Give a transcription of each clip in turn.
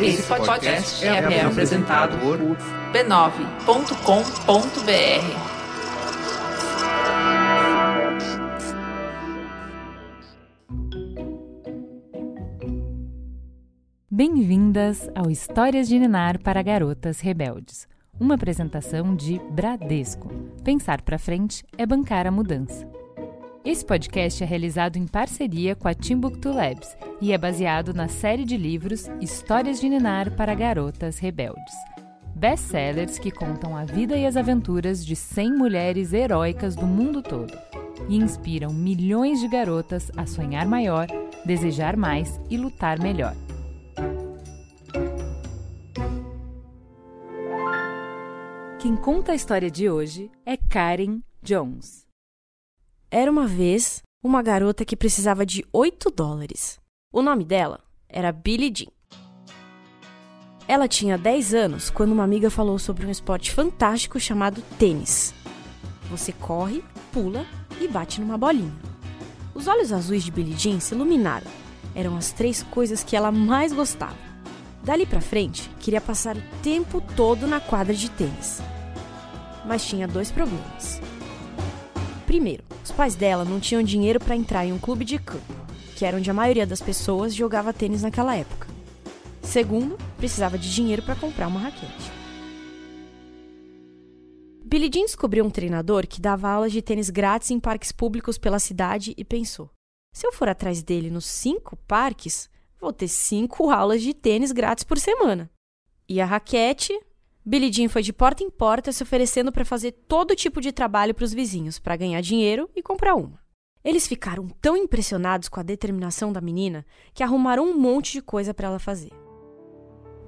Esse podcast é, é apresentado por b9.com.br. Bem-vindas ao Histórias de Ninar para Garotas Rebeldes, uma apresentação de Bradesco. Pensar para frente é bancar a mudança. Esse podcast é realizado em parceria com a Timbuktu Labs e é baseado na série de livros Histórias de Ninar para Garotas Rebeldes. Best-sellers que contam a vida e as aventuras de 100 mulheres heróicas do mundo todo e inspiram milhões de garotas a sonhar maior, desejar mais e lutar melhor. Quem conta a história de hoje é Karen Jones. Era uma vez uma garota que precisava de 8 dólares. O nome dela era Billie Jean. Ela tinha 10 anos quando uma amiga falou sobre um esporte fantástico chamado tênis. Você corre, pula e bate numa bolinha. Os olhos azuis de Billie Jean se iluminaram. Eram as três coisas que ela mais gostava. Dali para frente, queria passar o tempo todo na quadra de tênis. Mas tinha dois problemas. Primeiro, os pais dela não tinham dinheiro para entrar em um clube de campo, que era onde a maioria das pessoas jogava tênis naquela época. Segundo, precisava de dinheiro para comprar uma raquete. Billie Jean descobriu um treinador que dava aulas de tênis grátis em parques públicos pela cidade e pensou: se eu for atrás dele nos cinco parques, vou ter cinco aulas de tênis grátis por semana. E a raquete Billie Jean foi de porta em porta se oferecendo para fazer todo tipo de trabalho para os vizinhos, para ganhar dinheiro e comprar uma. Eles ficaram tão impressionados com a determinação da menina que arrumaram um monte de coisa para ela fazer.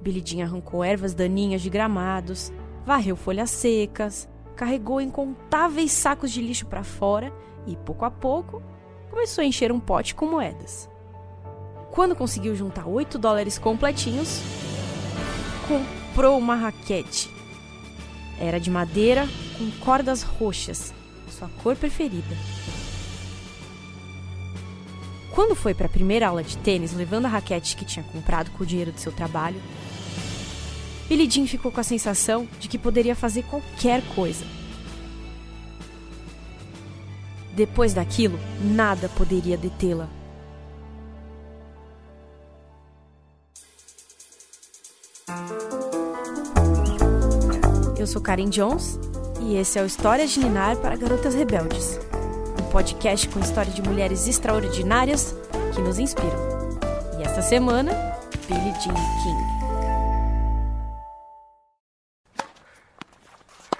Billie Jean arrancou ervas daninhas de gramados, varreu folhas secas, carregou incontáveis sacos de lixo para fora e, pouco a pouco, começou a encher um pote com moedas. Quando conseguiu juntar 8 dólares completinhos, comprou uma raquete. Era de madeira com cordas roxas, sua cor preferida. Quando foi para a primeira aula de tênis, levando a raquete que tinha comprado com o dinheiro do seu trabalho, Billie Jean ficou com a sensação de que poderia fazer qualquer coisa. Depois daquilo, nada poderia detê-la. Sou Karen Jones e esse é o Histórias de Ninar para Garotas Rebeldes, um podcast com histórias de mulheres extraordinárias que nos inspiram. E esta semana, Billie Jean King.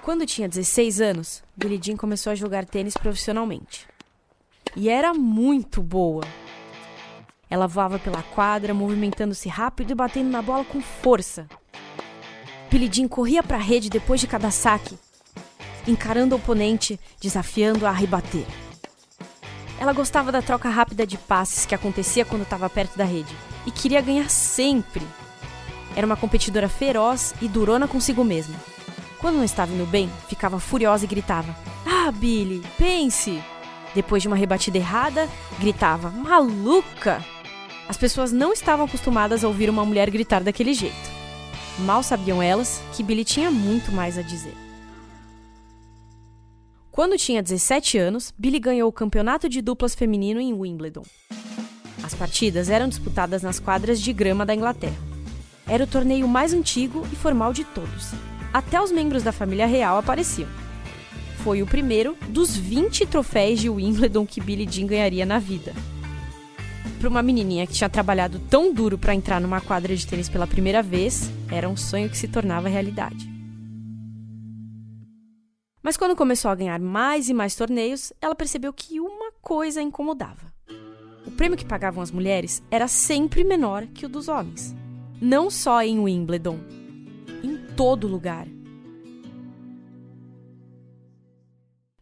Quando tinha 16 anos, Billie Jean começou a jogar tênis profissionalmente. E era muito boa. Ela voava pela quadra, movimentando-se rápido e batendo na bola com força. Jean corria para a rede depois de cada saque, encarando o oponente, desafiando a rebater. Ela gostava da troca rápida de passes que acontecia quando estava perto da rede e queria ganhar sempre. Era uma competidora feroz e durona consigo mesma. Quando não estava indo bem, ficava furiosa e gritava: Ah, Billy, pense! Depois de uma rebatida errada, gritava: Maluca! As pessoas não estavam acostumadas a ouvir uma mulher gritar daquele jeito. Mal sabiam elas que Billy tinha muito mais a dizer. Quando tinha 17 anos, Billy ganhou o campeonato de duplas feminino em Wimbledon. As partidas eram disputadas nas quadras de grama da Inglaterra. Era o torneio mais antigo e formal de todos. Até os membros da família real apareciam. Foi o primeiro dos 20 troféus de Wimbledon que Billie Jean ganharia na vida. Para uma menininha que tinha trabalhado tão duro para entrar numa quadra de tênis pela primeira vez, era um sonho que se tornava realidade. Mas quando começou a ganhar mais e mais torneios, ela percebeu que uma coisa a incomodava. O prêmio que pagavam as mulheres era sempre menor que o dos homens. Não só em Wimbledon, em todo lugar.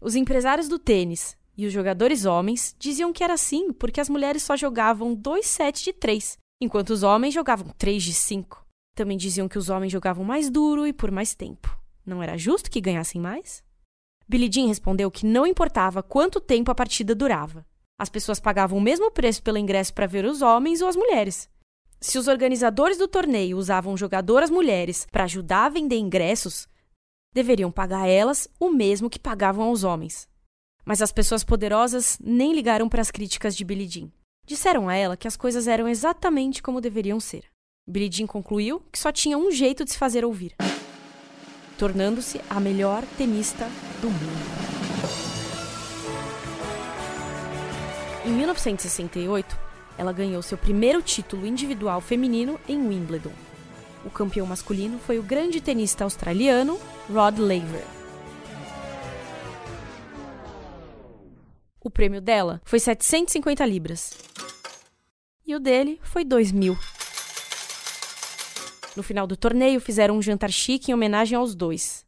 Os empresários do tênis, e os jogadores homens diziam que era assim porque as mulheres só jogavam dois sets de três, enquanto os homens jogavam três de cinco. Também diziam que os homens jogavam mais duro e por mais tempo. Não era justo que ganhassem mais? Billie Jean respondeu que não importava quanto tempo a partida durava. As pessoas pagavam o mesmo preço pelo ingresso para ver os homens ou as mulheres. Se os organizadores do torneio usavam jogadoras mulheres para ajudar a vender ingressos, deveriam pagar elas o mesmo que pagavam aos homens. Mas as pessoas poderosas nem ligaram para as críticas de Billie Jean. Disseram a ela que as coisas eram exatamente como deveriam ser. Billie Jean concluiu que só tinha um jeito de se fazer ouvir, tornando-se a melhor tenista do mundo. Em 1968, ela ganhou seu primeiro título individual feminino em Wimbledon. O campeão masculino foi o grande tenista australiano Rod Laver. O prêmio dela foi 750 libras. E o dele foi 2 mil. No final do torneio, fizeram um jantar chique em homenagem aos dois.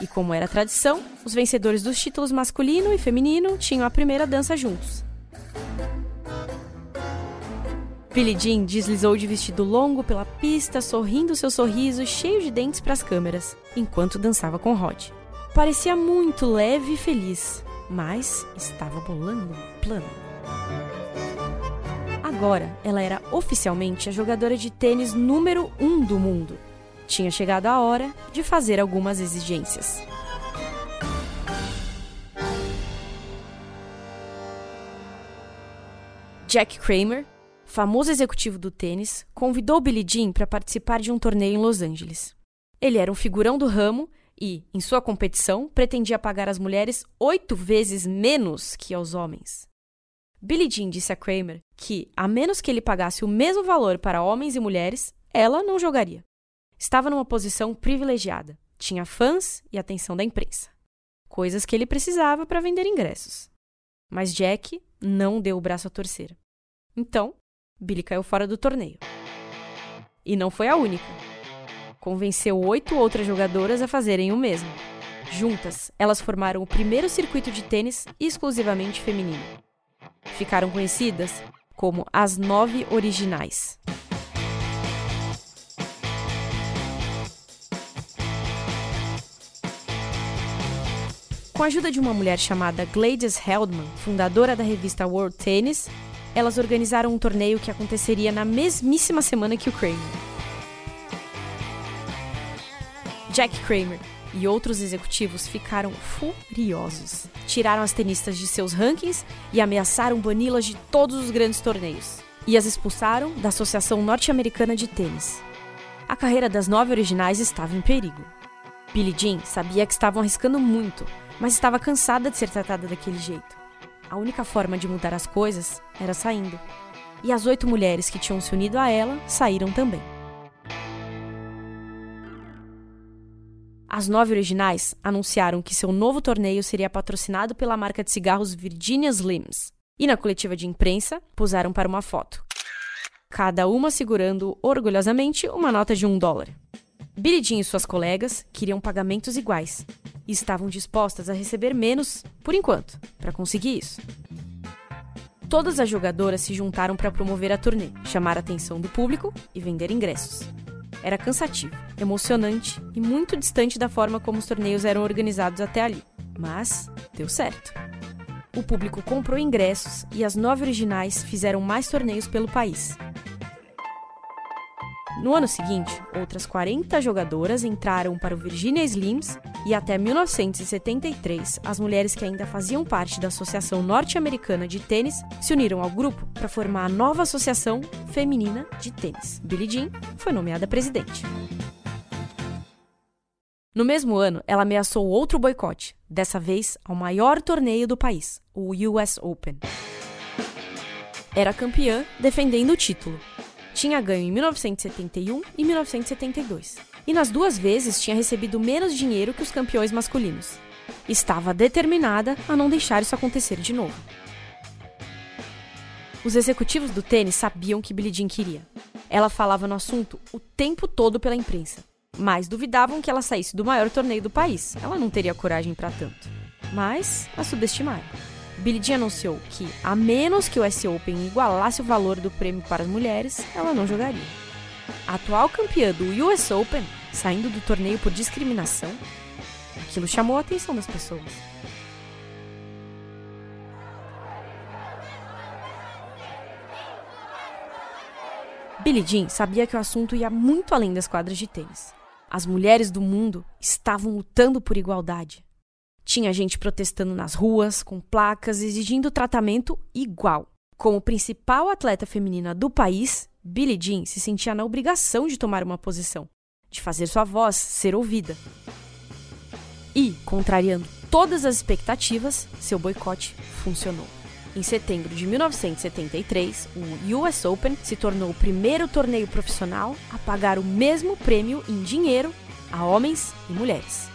E como era tradição, os vencedores dos títulos masculino e feminino tinham a primeira dança juntos. Billie Jean deslizou de vestido longo pela pista, sorrindo seu sorriso cheio de dentes para as câmeras, enquanto dançava com Rod. Parecia muito leve e feliz, mas estava bolando um plano. Agora, ela era oficialmente a jogadora de tênis número um do mundo. Tinha chegado a hora de fazer algumas exigências. Jack Kramer, famoso executivo do tênis, convidou Billie Jean para participar de um torneio em Los Angeles. Ele era um figurão do ramo e, em sua competição, pretendia pagar às mulheres oito vezes menos que aos homens. Billie Jean disse a Kramer que, a menos que ele pagasse o mesmo valor para homens e mulheres, ela não jogaria. Estava numa posição privilegiada, tinha fãs e atenção da imprensa. Coisas que ele precisava para vender ingressos. Mas Jack não deu o braço a torcer. Então, Billy caiu fora do torneio. E não foi a única. Convenceu oito outras jogadoras a fazerem o mesmo. Juntas, elas formaram o primeiro circuito de tênis exclusivamente feminino. Ficaram conhecidas como as Nove Originais. Com a ajuda de uma mulher chamada Gladys Heldman, fundadora da revista World Tennis, elas organizaram um torneio que aconteceria na mesmíssima semana que o Kramer. Jack Kramer e outros executivos ficaram furiosos. Tiraram as tenistas de seus rankings e ameaçaram bani-las de todos os grandes torneios. E as expulsaram da Associação Norte-Americana de Tênis. A carreira das nove originais estava em perigo. Billie Jean sabia que estavam arriscando muito, mas estava cansada de ser tratada daquele jeito. A única forma de mudar as coisas era saindo. E as oito mulheres que tinham se unido a ela saíram também. As nove originais anunciaram que seu novo torneio seria patrocinado pela marca de cigarros Virginia Slims. E na coletiva de imprensa, puseram para uma foto. Cada uma segurando orgulhosamente uma nota de um dólar. Billie Jean e suas colegas queriam pagamentos iguais, e estavam dispostas a receber menos, por enquanto, para conseguir isso. Todas as jogadoras se juntaram para promover a turnê, chamar a atenção do público e vender ingressos. Era cansativo, emocionante e muito distante da forma como os torneios eram organizados até ali, mas deu certo. O público comprou ingressos e as nove originais fizeram mais torneios pelo país, no ano seguinte, outras 40 jogadoras entraram para o Virginia Slims e até 1973, as mulheres que ainda faziam parte da Associação Norte-Americana de Tênis se uniram ao grupo para formar a nova Associação Feminina de Tênis. Billie Jean foi nomeada presidente. No mesmo ano, ela ameaçou outro boicote, dessa vez ao maior torneio do país, o US Open. Era campeã defendendo o título, tinha ganho em 1971 e 1972. E nas duas vezes tinha recebido menos dinheiro que os campeões masculinos. Estava determinada a não deixar isso acontecer de novo. Os executivos do tênis sabiam que Billie Jean queria. Ela falava no assunto o tempo todo pela imprensa, mas duvidavam que ela saísse do maior torneio do país. Ela não teria coragem para tanto. Mas a subestimaram. Billie Jean anunciou que, a menos que o US Open igualasse o valor do prêmio para as mulheres, ela não jogaria. A atual campeã do US Open, saindo do torneio por discriminação, aquilo chamou a atenção das pessoas. Billie Jean sabia que o assunto ia muito além das quadras de tênis. As mulheres do mundo estavam lutando por igualdade. Tinha gente protestando nas ruas, com placas exigindo tratamento igual. Como principal atleta feminina do país, Billie Jean se sentia na obrigação de tomar uma posição, de fazer sua voz ser ouvida. E, contrariando todas as expectativas, seu boicote funcionou. Em setembro de 1973, o US Open se tornou o primeiro torneio profissional a pagar o mesmo prêmio em dinheiro a homens e mulheres.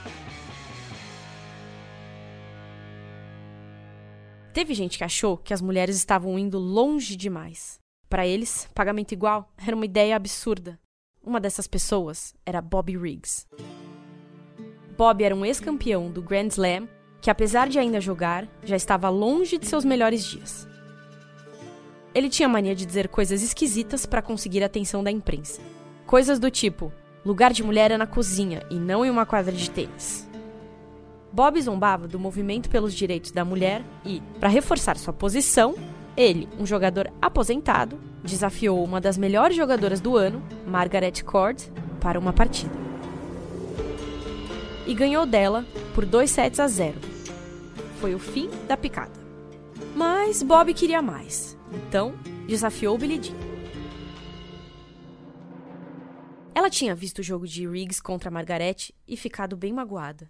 Teve gente que achou que as mulheres estavam indo longe demais. Para eles, pagamento igual era uma ideia absurda. Uma dessas pessoas era Bobby Riggs. Bob era um ex-campeão do Grand Slam que, apesar de ainda jogar, já estava longe de seus melhores dias. Ele tinha mania de dizer coisas esquisitas para conseguir a atenção da imprensa. Coisas do tipo: lugar de mulher é na cozinha e não em uma quadra de tênis. Bob zombava do movimento pelos direitos da mulher e, para reforçar sua posição, ele, um jogador aposentado, desafiou uma das melhores jogadoras do ano, Margaret Court, para uma partida e ganhou dela por 2 sets a 0. Foi o fim da picada. Mas Bob queria mais, então desafiou Billie Jean. Ela tinha visto o jogo de Riggs contra Margaret e ficado bem magoada.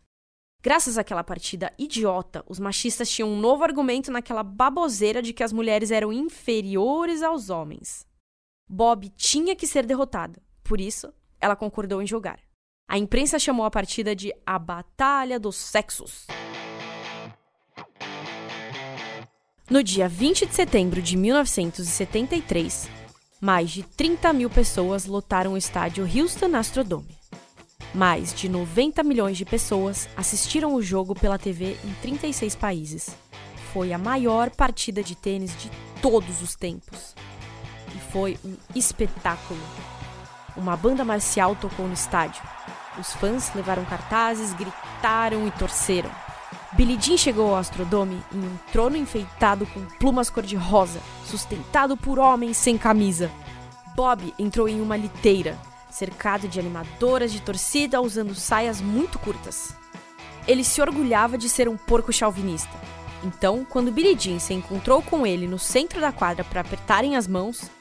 Graças àquela partida idiota, os machistas tinham um novo argumento naquela baboseira de que as mulheres eram inferiores aos homens. Bob tinha que ser derrotada, por isso ela concordou em jogar. A imprensa chamou a partida de a Batalha dos Sexos. No dia 20 de setembro de 1973, mais de 30 mil pessoas lotaram o estádio Houston Astrodome. Mais de 90 milhões de pessoas assistiram o jogo pela TV em 36 países. Foi a maior partida de tênis de todos os tempos. E foi um espetáculo. Uma banda marcial tocou no estádio, os fãs levaram cartazes, gritaram e torceram. Billie Jean chegou ao Astrodome em um trono enfeitado com plumas cor-de-rosa, sustentado por homens sem camisa. Bob entrou em uma liteira, cercado de animadoras de torcida usando saias muito curtas. Ele se orgulhava de ser um porco chauvinista. Então, quando Billie Jean se encontrou com ele no centro da quadra para apertarem as mãos,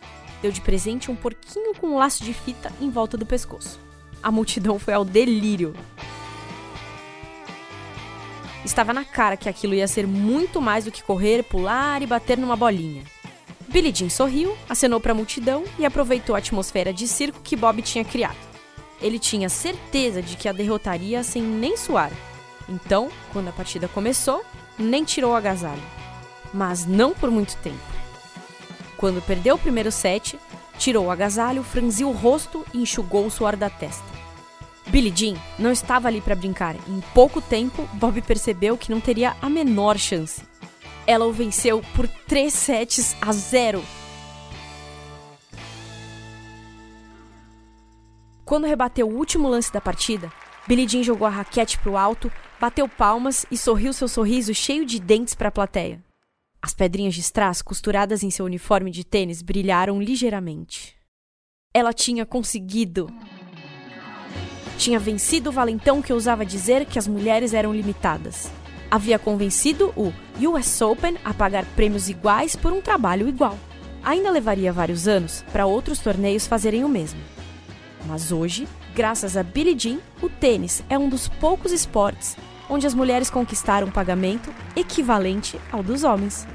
deu de presente um porquinho com um laço de fita em volta do pescoço a multidão foi ao delírio. Estava na cara que aquilo ia ser muito mais do que correr, pular e bater numa bolinha. Billie Jean sorriu, acenou para a multidão e aproveitou a atmosfera de circo que Bob tinha criado. Ele tinha certeza de que a derrotaria sem nem suar. Então, quando a partida começou, nem tirou o agasalho. Mas não por muito tempo. Quando perdeu o primeiro set, tirou o agasalho, franziu o rosto e enxugou o suor da testa. Billie Jean não estava ali para brincar. Em pouco tempo, Bob percebeu que não teria a menor chance. Ela o venceu por 3 sets a 0. Quando rebateu o último lance da partida, Billie Jean jogou a raquete para o alto, bateu palmas e sorriu seu sorriso cheio de dentes para a plateia. As pedrinhas de strass costuradas em seu uniforme de tênis brilharam ligeiramente. Ela tinha conseguido! Tinha vencido o valentão que ousava dizer que as mulheres eram limitadas. Havia convencido o US Open a pagar prêmios iguais por um trabalho igual. Ainda levaria vários anos para outros torneios fazerem o mesmo. Mas hoje, graças a Billie Jean, o tênis é um dos poucos esportes onde as mulheres conquistaram um pagamento equivalente ao dos homens.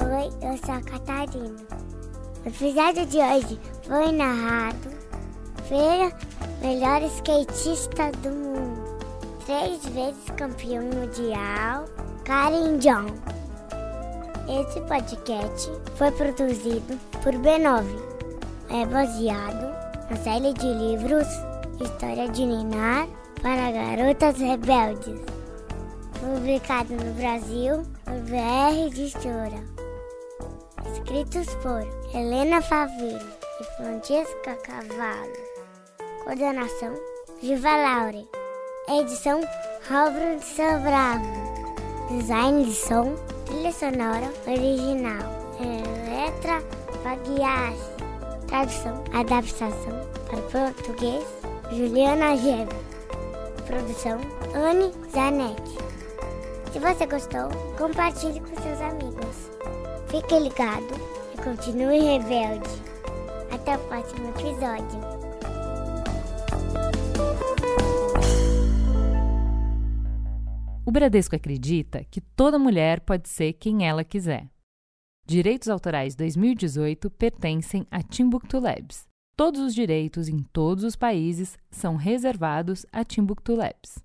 Oi, eu sou a Catarina. O episódio de hoje foi narrado pela melhor skatista do mundo, três vezes campeão mundial, Karen John. Esse podcast foi produzido por B9. É baseado na série de livros História de Ninar para Garotas Rebeldes, publicado no Brasil por VR Editora. Escritos por Helena Faville e Francesca Cavallo. Coordenação Viva Laure. Edição Robert de Bravo. Design de som, trilha sonora original. É, letra Pagliassi. Tradução, adaptação para português, Juliana Geve. Produção, Anne Zanetti. Se você gostou, compartilhe com seus amigos. Fique ligado e continue rebelde. Até o próximo episódio. O Bradesco acredita que toda mulher pode ser quem ela quiser. Direitos Autorais 2018 pertencem a Timbuktu Labs. Todos os direitos em todos os países são reservados a Timbuktu Labs.